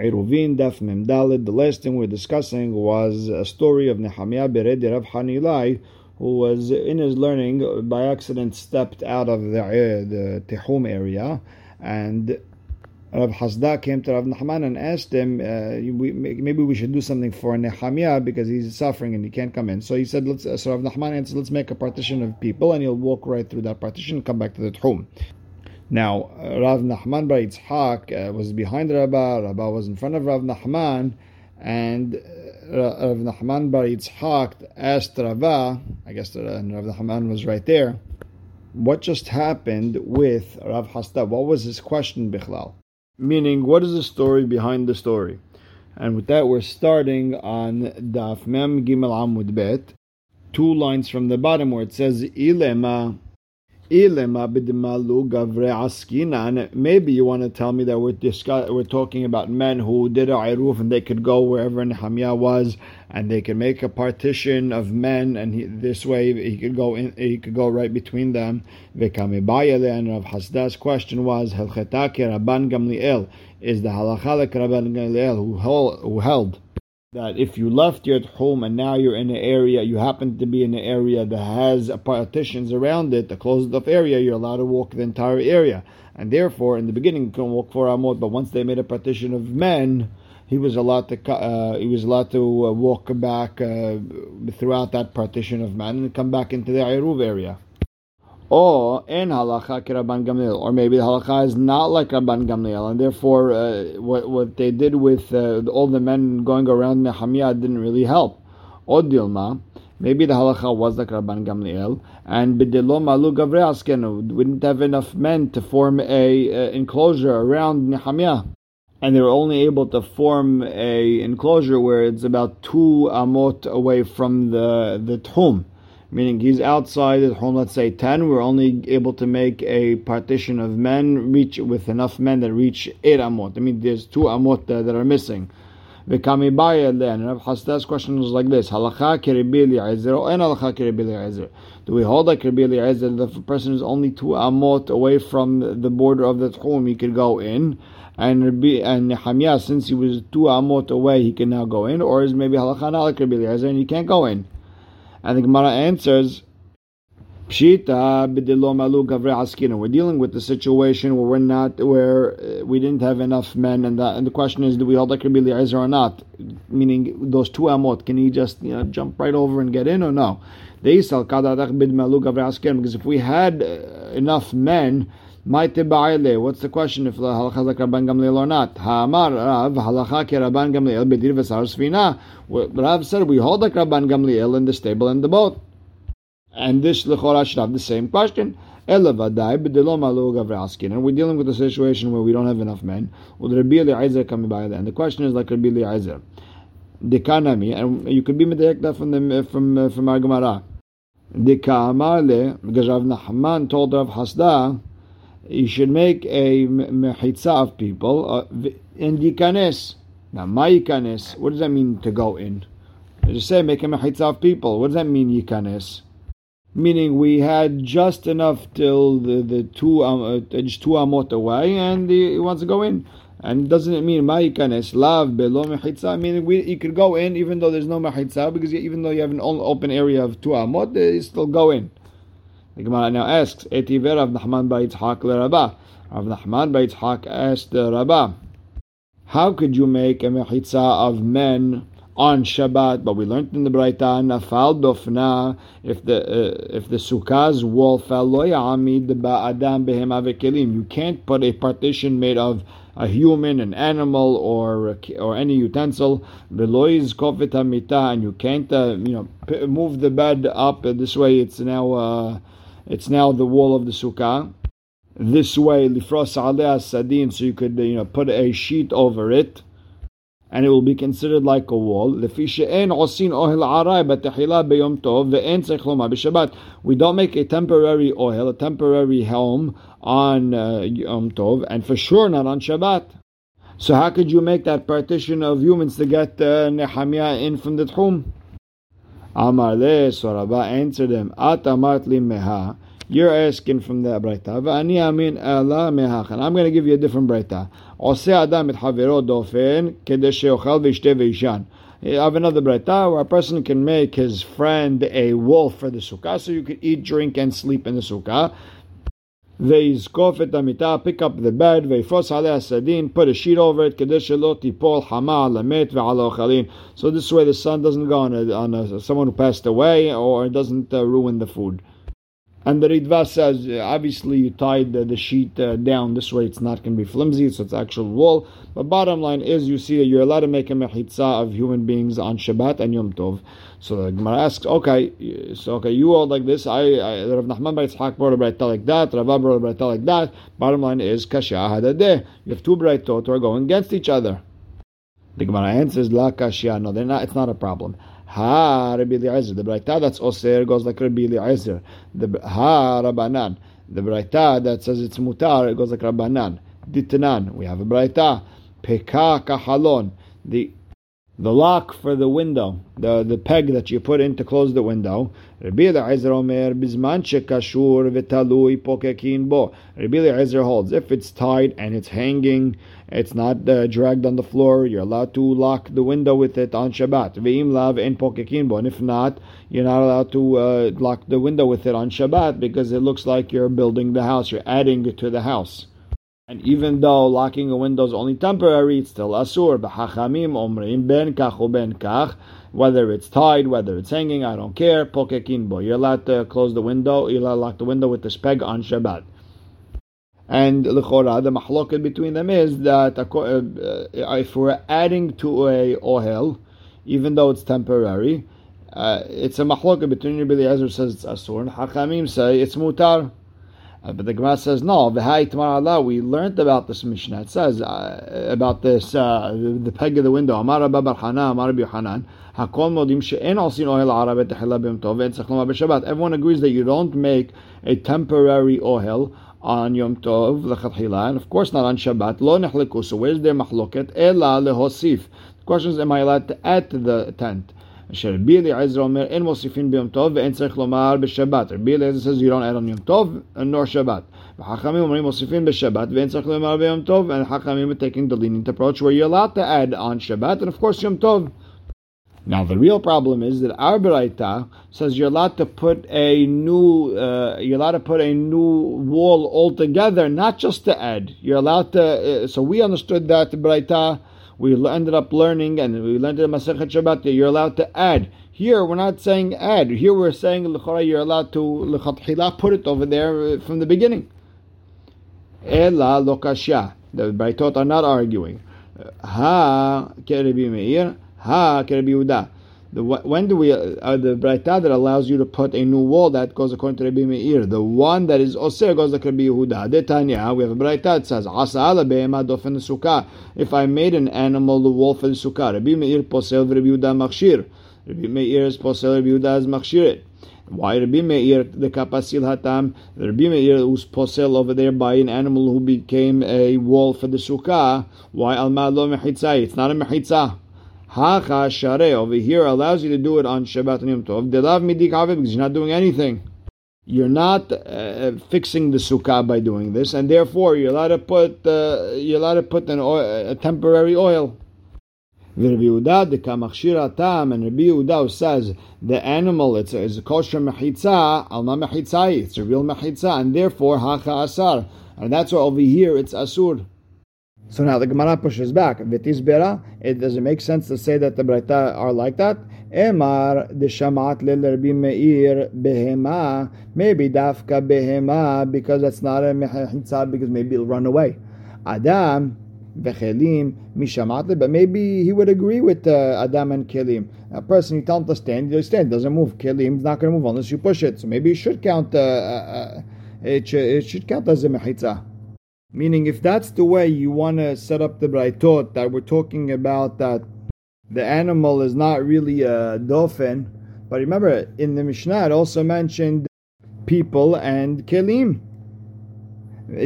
Eruvin Daf Mem Dalid. The last thing we're discussing was a story of Nehemiah Beredi Rav Hanilai, who was in his learning by accident stepped out of the, the Tehum area, and Rav Hasda came to Rav Nahman and asked him, uh, we, maybe we should do something for Nehemiah because he's suffering and he can't come in. So he said, let's, so Rav Nahman answered, let's make a partition of people and he'll walk right through that partition and come back to the Tehum. Now, Rav Nachman Bar Yitzhak uh, was behind Rabbah, Rabbah was in front of Rav Nachman, and uh, Rav Nachman Bar Yitzhak asked Rabbah, I guess uh, Rav Nachman was right there, what just happened with Rav Hasda? What was his question, Bichlal? Meaning, what is the story behind the story? And with that, we're starting on Daf Mem Gimel Amud Bet, two lines from the bottom where it says, Ilema Maybe you want to tell me that we're discuss- we're talking about men who did a iruf and they could go wherever Nehemiah was and they could make a partition of men and he, this way he could go in he could go right between them. And Rav Hasda's question was Rabban Gamliel is the halacha like Rabban Gamliel who held that if you left your home and now you're in an area, you happen to be in an area that has partitions around it, the closed off area, you're allowed to walk the entire area. And therefore, in the beginning, you couldn't walk four amot, but once they made a partition of men, he was allowed to uh, he was allowed to uh, walk back uh, throughout that partition of men and come back into the Iruv area. Or in halacha Rabban Gamliel, or maybe the halacha is not like Rabban Gamliel, and therefore uh, what what they did with uh, all the men going around Nehemiah didn't really help. Or Dilma, maybe the halacha was like Rabban Gamliel, and b'dilo malu gavre we didn't have enough men to form a uh, enclosure around Nehemiah. And they were only able to form a enclosure where it's about two amot away from the the tomb meaning he's outside the home, let's say 10, we're only able to make a partition of men reach with enough men that reach 8 amot. I mean, there's two amot that, that are missing. V'kami baya then. Rav Hasda's question was like this: Halacha kiribi Eliezer or en halacha kiribi Eliezer? Do we hold like kiribi Eliezer? The person is only two amot away from the border of the home, he could go in, and Rabbi, and Nehemiah, since he was two amot away, he can now go in, or is maybe halacha not like Eliezer and he can't go in? And the Gemara answers, Pshita b'dilo malu gavre. We're dealing with the situation where we're not, where uh, we didn't have enough men, and, that, and the question is, do we hold like Rabbi Eliezer or not? Meaning, those two amot, can he just you know, jump right over and get in, or no? Because if we had uh, enough men, what's the question if halacha like Rabban Gamliel or not? Ha'amar Rav halacha ke Rabban Gamliel bedir v'sar sfina. Rav said we hold like Rabban Gamliel in the stable and the boat. And this lechora should have the same question. And we're dealing with a situation where we don't have enough men. And the question is like Rabbi Eliezer. Dekanami, and you could be medayek from the from from our Gemara. Because Rav Nachman told Rav Hasda you should make a mechitza of people uh, in yikanes. Now, my yikanes, what does that mean to go in? I just say make a mechitza of people. What does that mean yikanes? Meaning we had just enough till the, the two um, uh, just two amot away, and he, he wants to go in. And doesn't it mean ma'ikanes lav below mechitza? Meaning we you could go in even though there's no mechitza because even though you have an open area of two amot, you still go in. The Gemara now asks, Etiver Rav Nachman Bar Yitzhak le Rabbah. Rav Nachman Bar Yitzhak asked the Rabbah, how could you make a mechitza of men on Shabbat? But we learned in the Braita, nafal dofna, if the uh, if the sukkah's wall fell, lo ya'amid ba'adam behem avekelim. You can't put a partition made of a human, an animal, or or any utensil. the Belois kofet and you can't uh, you know move the bed up this way. It's now. Uh, it's now the wall of the sukkah. This way, lifros aleh sadin, so you could you know put a sheet over it, and it will be considered like a wall. We don't make a temporary ohel, a temporary home on uh, Yom Tov, and for sure not on Shabbat. So how could you make that partition of humans to get uh, Nehemiah in from the Tchum? Amar le, so Rabbah answered him, Atamart meha. You're asking from that breita. V'ani amin ala mehach. And I'm going to give you a different breita. Oseh adam et havero dofen kede sheochal v'ishte v'ishan. I have another breita where a person can make his friend a wolf for the sukkah, so you can eat, drink, and sleep in the sukkah. Veizkof et amita, pick up the bed, they veifros aleh sadin, put a sheet over it, kedeshelot tipol hama lamet ve'alochalin. So this way the sun doesn't go on, a, on a, someone who passed away or doesn't uh, ruin the food. And the Ritva says, uh, obviously you tied the, the sheet uh, down this way, it's not going to be flimsy, so it's actual wool. But bottom line is, you see, you're allowed to make a mechitza of human beings on Shabbat and Yom Tov. So the Gemara asks, okay, so okay, you all like this. I, I Rav Nachman bar Yitzchak brought a braita like that. Rav brought a like that. Bottom line is, kasha hadadeh. You have two braitot who are going against each other. The Gemara answers, la kasha. No, they're not. It's not a problem. Ha Rabbi Eliezer. The Braita that's Oser goes like Rabbi Eliezer. The Ha Rabbanan. The Braita that says it's Mutar it goes like Rabbanan. Ditanan. We have a Braita. Peka Kahalon. The the lock for the window, the, the peg that you put in to close the window. Rabbi Eliezer bo. Holds, if it's tied and it's hanging, it's not uh, dragged on the floor, you're allowed to lock the window with it on Shabbat. V'im lav en bo. And if not, you're not allowed to uh, lock the window with it on Shabbat because it looks like you're building the house, you're adding to the house. And even though locking a window is only temporary, it's still asur. B'hachamim omrim ben kach ben kach. Whether it's tied, whether it's hanging, I don't care. Pokekin bo. You're allowed to close the window. You're allowed to lock the window with the peg on Shabbat. And l'chora, the mahloket between them is that uh, if we're adding to a ohel, even though it's temporary, uh, it's a mahloket between Rabbi Eliezer says it's asur, and Hachamim say it's mutar. Uh, but the Gemara says no. Allah. We learned about this Mishnah. It says uh, about this uh, the, the, peg of the window. Amar Abba Hanan, Amar Rabbi Hanan. Hakol modim she'en alsin ohel arab tov Everyone agrees that you don't make a temporary ohel on Yom Tov lechatchila, and of course not on Shabbat. Lo nechleku. So where's their machloket? Ela lehosif. The question is, am I allowed to add to the tent? אשר רבי אליעזר אומר אין מוסיפין ביום טוב ואין צריך לומר בשבת. רבי אליעזר says you don't add on יום טוב nor שבת. וחכמים אומרים מוסיפין בשבת ואין צריך לומר ביום טוב and חכמים are taking the lenient approach where you're allowed to add on Shabbat and of course יום טוב. Now the real problem is that our Baraita says you're allowed to put a new uh, you're allowed to put a new wall altogether, not just to add. You're allowed to. Uh, so we understood that Baraita we ended up learning, and we learned in Masechet Shabbat that you're allowed to add. Here, we're not saying add. Here, we're saying you're allowed to put it over there from the beginning. Ela lokasha. The Braitot are not arguing. Ha kerebi meir. Ha kerebi Yehuda. The, when do we uh, the braita that allows you to put a new wall that goes according to Rabbi Meir? The one that is osir goes like Rabbi Yehuda. Detanya, we have a braita that says asa ala dofen sukkah. If I made an animal the wall for the sukkah, Rabbi Meir posel Rabbi Yehuda machshir. Rabbi Meir is posel Rabbi Yehuda as machshir Why Rabbi Meir the kapasil hatam? Rabbi Meir was posel over there by an animal who became a wall for the sukkah. Why al lo mechitzah? It's not a mechitzah. Hacha share over here allows you to do it on Shabbat and Yom Tov. Delav midik because you're not doing anything. You're not uh, fixing the sukkah by doing this, and therefore you're allowed to put uh, you're allowed to put an ohel, a temporary ohel. Rabbi the kamachshir atam, and Rabbi Yehuda says the animal it's a, it's a kosher mechitza, alma mechitza, it's a real mechitza, and therefore hacha asar, and that's why over here it's asur. So now the Gemara pushes back. V'tisbera, it doesn't make sense to say that the Braita are like that. Emar the shamat Rabbi Meir behema, maybe dafka behema because that's not a mechitza because maybe it'll run away. Adam v'chelim mishamat but maybe he would agree with uh, Adam and Kelim. A person you tell him to stand, he stand, doesn't move. Kelim is not going to move unless you push it. So maybe it should count. Uh, uh, uh it, should, it should count as a mechitza. Meaning, if that's the way you want to set up the braitot that we're talking about, that the animal is not really a dofen, but remember in the Mishnah it also mentioned people and kelim.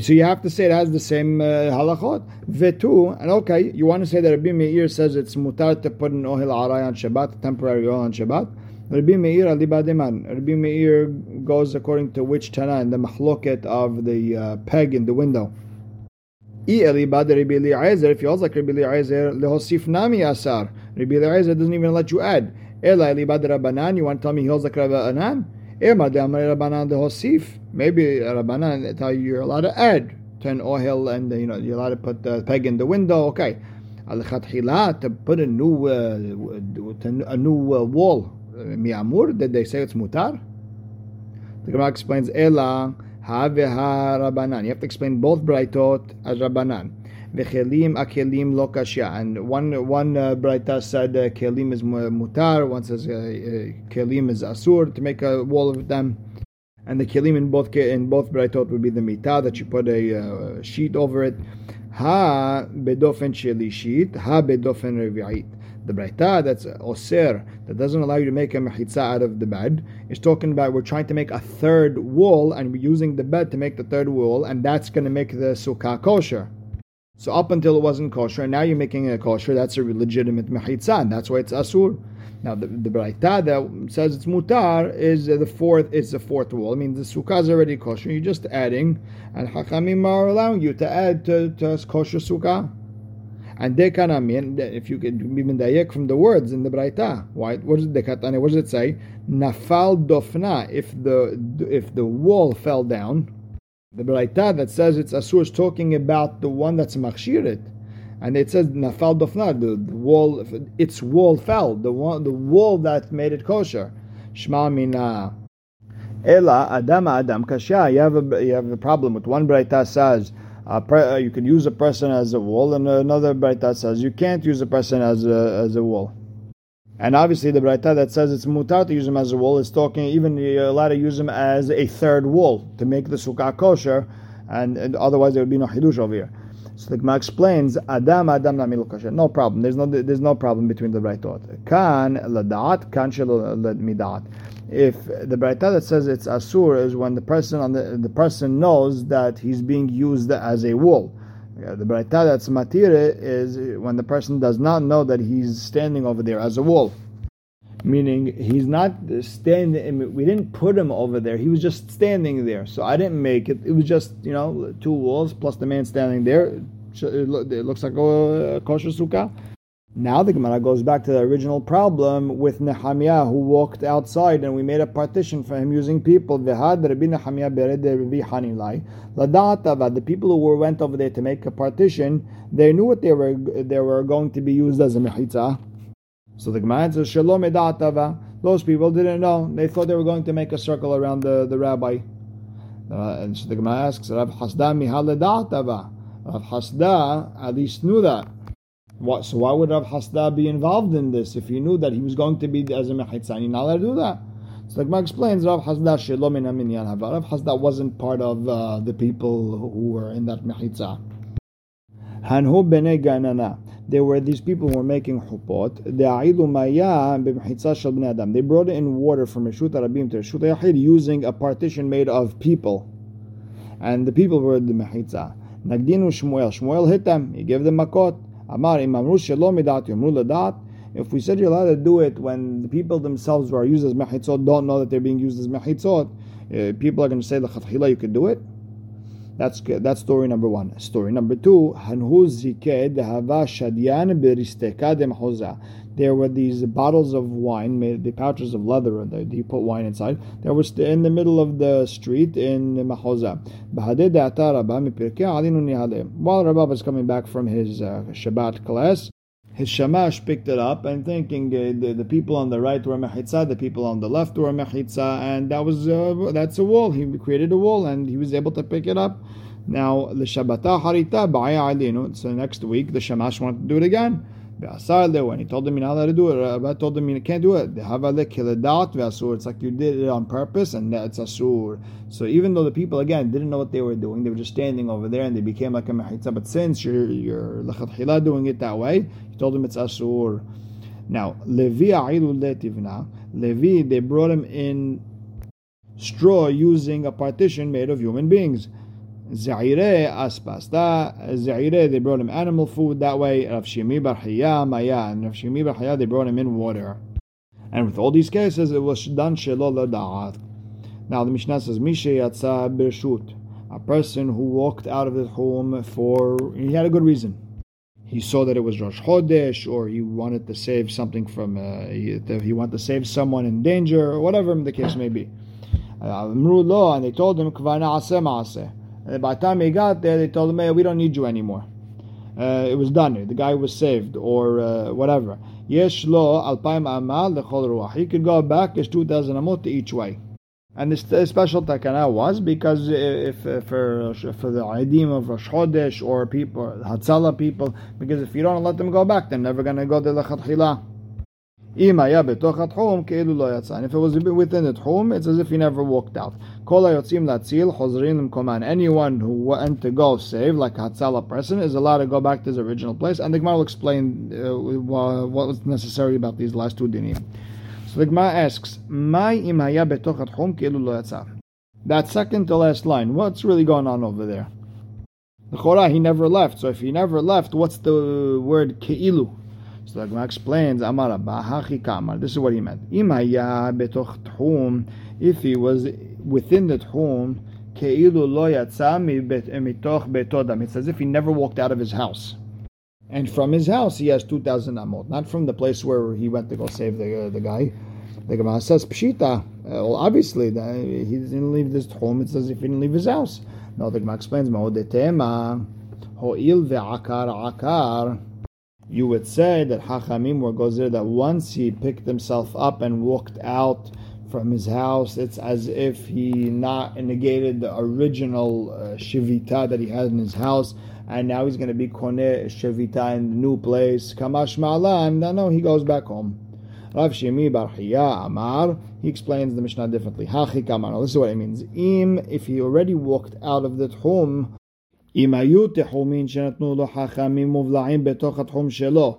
So you have to say it has the same uh, halachot. Vetu, and okay, you want to say that Rabbi Meir says it's mutar to put an ohel aray on Shabbat, temporary ohel on Shabbat. Rabbi Meir alibademan. Rabbi Meir goes according to which Tana in the machloket of the uh, peg in the window. If you also like Rabbi Eliezer, lehosif nami asar. Rabbi Eliezer doesn't even let you add. Ela elibad Rabbanan. You want to tell me he holds like Rabbanan? Ema de Rabbanan lehosif. Maybe Rabbanan tell you you're allowed to add ten oil and you know you're allowed to put the peg in the window. Okay. Al to put a new uh, a new uh, wall. Mi'amur. Did they say it's mutar? The Gemara explains Ela ha veha Rabbanan. You have to explain both braitot as Rabbanan. V'chelim akelim lo kashya. And one one uh, braita said uh, kelim is mutar. One says uh, uh, kelim is asur to make a wall of them. And the kelim in both in both braitot would be the mita that you put a uh, sheet over it. Ha bedofen shelishit, ha bedofen revi'it the Braita that's Osir, that doesn't allow you to make a mechitza out of the bed, is talking about we're trying to make a third wall and we're using the bed to make the third wall, and that's going to make the sukkah kosher. So up until it wasn't kosher, and now you're making it kosher, that's a legitimate mechitza, and that's why it's asur. Now the, the Braita that says it's mutar is the fourth is the fourth wall. I mean the sukkah is already kosher. You're just adding, and Hakamim are allowing you to add to, to kosher sukkah. And dekanami, if you can be mendayek from the words in the Braita, why? What does? What does it say? Nafal dofna. If the if the wall fell down, the Braita that says it's asur is talking about the one that's machshirit, and it says nafal dofna. The, the wall, its wall fell. The one, the wall that made it kosher. Shma mina. Ela adam adam kasha. You have a you have a problem with one Braita says uh, you can use a person as a wall, and another Braita says you can't use a person as a, as a wall. And obviously, the Braita that says it's mutar to use him as a wall is talking even you're allowed to use him as a third wall to make the sukkah kosher, and, and otherwise there would be no hidush over here. So the Gemara explains, Adam Adam kosher. No problem. There's no there's no problem between the Braitot. Kan ladat, kan midat if the Braita that says it's asur is when the person on the the person knows that he's being used as a wool. The Braita that's matire is when the person does not know that he's standing over there as a wool. Meaning he's not standing. We didn't put him over there. He was just standing there. So I didn't make it. It was just you know two walls plus the man standing there. It looks like a kosher sukkah. Now the Gemara goes back to the original problem with Nehemiah who walked outside and we made a partition for him using people. The people who were went over there to make a partition, they knew what they were they were going to be used as a mechitza. So the Gemara says, Shalom Those people didn't know. They thought they were going to make a circle around the, the rabbi. Uh, and so the Gemara asks, Rav Hasda mihal Rav Hasda at least knew that. What, so why would Rav Hasda be involved in this if he knew that he was going to be as a mechitza? You're not allowed to do that. So the Gemara explains Rav Hasda shelom Rav Hasda wasn't part of uh, the people who were in that mechitza. Hanhu b'nei ganana. There were these people who were making chupot. They brought in water from Reshut Rabim to Reshut Yahid using a partition made of people, and the people were the mechitza. Nagdinu Shmuel. Shmuel hit them. He gave them makot. Amar. If we said you're allowed to do it when the people themselves who are used as mechitzot don't know that they're being used as mechitzot, uh, people are going to say you could do it. That's that's story number one. Story number two, There were these bottles of wine, made the pouches of leather that you put wine inside. That was in the middle of the street in Mahoza. While Rabbi was coming back from his uh, Shabbat class, his shamash picked it up and thinking uh, the, the people on the right were mechitza, the people on the left were mechitza, and that was uh, that's a wall. He created a wall and he was able to pick it up. Now the shabbata harita ba'aya So next week the shamash wanted to do it again. When he told them you're not to do it, Rabbi told them you can't do it. It's like you did it on purpose and that's asur. So even though the people again didn't know what they were doing, they were just standing over there and they became like a mechitza. But since you're you're doing it that way, he told them it's asur. Now Levi Levi they brought him in straw using a partition made of human beings. Zaire aspasta. Zaire, they brought him animal food that way. Rav Barhiya Maya. And Rav Shimi Bar Hiya, they brought him in water. And with all these cases, it was done shelo da'at. Now the Mishnah says, Misha yatsa birshut. a person who walked out of the home for he had a good reason. He saw that it was Rosh Chodesh, or he wanted to save something from uh, he, he wanted to save someone in danger, or whatever the case may be. Uh, and they told him, and by the time he got there, they told him, hey, we don't need you anymore. Uh, it was done. The guy was saved, or uh, whatever. Yesh lo alpaim amal ruach. He could go back. There's two thousand amot each way. And this special takana was because if, if for for the idim of Rosh Chodesh or people Hatzala people, because if you don't let them go back, they're never going to go to lechatchila. And if it was within the tchum, it's as if he never walked out. Anyone who went to go save, like Hatzala person, is allowed to go back to his original place. And the Gemara will explain uh, what was necessary about these last two dinim. So the Gemara asks, That second to last line, what's really going on over there? The Chorah, he never left. So if he never left, what's the word ke'ilu? So the Gemara explains, Amar Hachi Kamar. This is what he meant. Imaya betoch tchum, if he was within the tchum, keilu lo yatsa mitoch betodam. It's as if he never walked out of his house. And from his house, he has 2,000 amot. Not from the place where he went to go save the, uh, the guy. The Gemara says, Pshita. Uh, well, obviously, the, he didn't leave this home. It's as if he didn't leave his house. No, the Gemara explains, Ma'odetema, ho'il ve'akar akar you would say that Hachamim were gozer that once he picked himself up and walked out from his house, it's as if he not negated the original uh, shivita that he had in his house, and now he's going to be koneh shivita in the new place. Kamash ma'alan, no, no, he goes back home. Rav Shimi Bar Amar, he explains the Mishnah differently. Hachi kamar. This is what it means. Im, if he already walked out of the home, אם היו תחומים שנתנו לו חכמים מובלעים בתוך התחום שלו,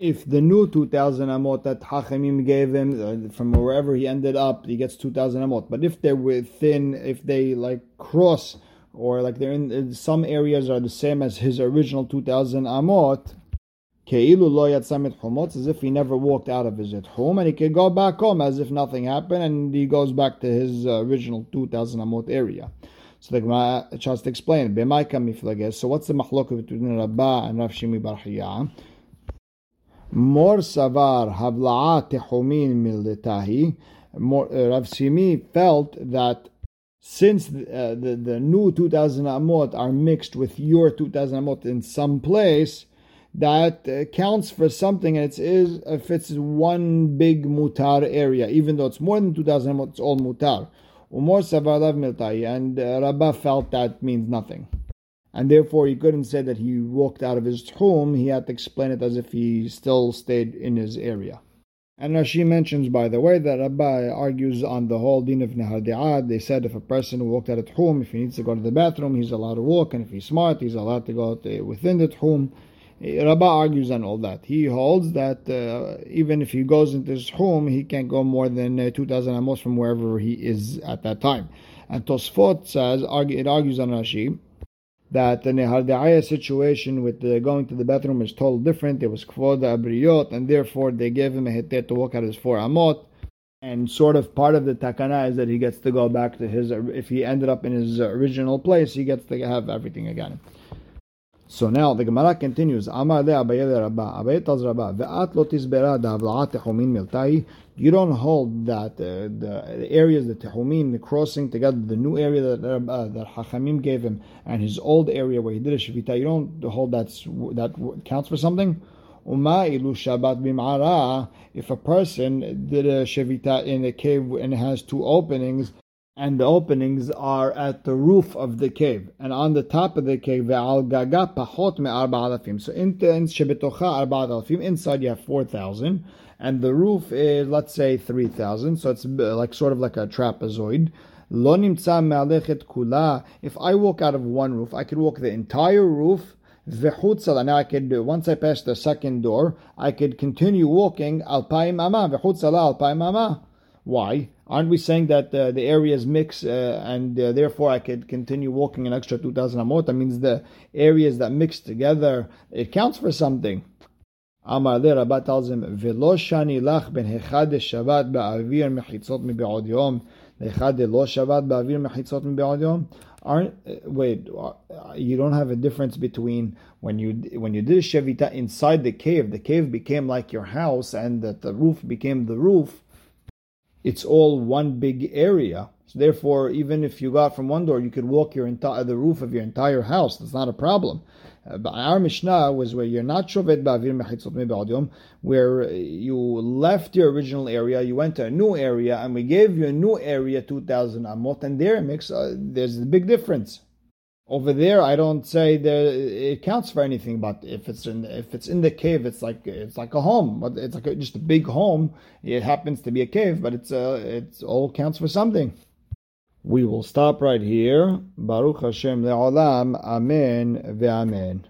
if the new 2,000 amot that Hachamim gave him uh, from wherever he ended up, he gets 2,000 amot. But if they're within, if they like cross, or like they're in, some areas are the same as his original 2,000 amot, Keilu lo yatzamit chomot, as if he never walked out of his home, and he can go back home as if nothing happened, and he goes back to his uh, original 2,000 amot area. So the Gemara tries to explain. So what's the machlok between Rabbah and Rav Shimi Bar Hiya? Mor savar havla'a tehumin militahi. Uh, Rav Shimi felt that since uh, the, the new 2000 amot are mixed with your 2000 amot in some place, that uh, counts for something and it is if it's one big mutar area, even though it's more than 2000 amot, it's all mutar. And uh, Rabbah felt that means nothing. And therefore, he couldn't say that he walked out of his home, he had to explain it as if he still stayed in his area. And Rashi mentions, by the way, that Rabbi argues on the whole din of Nehar They said if a person walked out of home, if he needs to go to the bathroom, he's allowed to walk, and if he's smart, he's allowed to go to, within the home. Rabbah argues on all that. He holds that uh, even if he goes into his home, he can't go more than uh, 2,000 amos from wherever he is at that time. And Tosfot says, it argues on Rashi, that the Neharda'aya situation with the going to the bathroom is totally different. It was Kvoda Abriyot, and therefore they gave him a hetet to walk out his four amot. And sort of part of the takana is that he gets to go back to his, if he ended up in his original place, he gets to have everything again. So now the Gemara continues. Amar de Abaye Rabba. Abaye tells Rabba, Ve'at lo tisbera miltai. You don't hold that uh, the, areas, the tehumin, the crossing together, the new area that uh, that Hachamim gave him, and his old area where he did a shivita. You don't hold that that counts for something. Uma ilu Shabbat bim'ara. If a person did a shivita in a cave and has two openings, and the openings are at the roof of the cave. And on the top of the cave so in shebetocha arba alafim, inside you have 4000 and the roof is let's say 3000 so it's uh, like sort of like a trapezoid. If I walk out of one roof I could walk the entire roof. And I could once I pass the second door I could continue walking Al Paimama, Vihutzala, Alpai Mama. why? Aren't we saying that uh, the areas mix uh, and uh, therefore I could continue walking an extra 2000 amot? That means the areas that mix together, it counts for something. Amar le Rabba tells him, Velo shani lach ben hechad shavat ba'avir mechitzot mi be'od yom, lechad lo shavat ba'avir mechitzot mi be'od yom. aren't uh, wait uh, you don't have a difference between when you when you did a shevita inside the cave the cave became like your house and that the roof became the roof it's all one big area. So therefore even if you got from one door you could walk your the roof of your entire house. That's not a problem. Uh, but our Mishnah was where you're not shovet ba'avir mechitzot me'ba'adyom, where you left your original area, you went to a new area, and we gave you a new area, 2,000 amot, and there it makes, uh, there's a big difference. Over there, I don't say that it counts for anything, but if it's in if it's in the cave, it's like it's like a home, but it's like a, just a big home. It happens to be a cave, but it's uh, it's all counts for something. We will stop right here. Baruch Hashem le'olam. Amen ve'amen.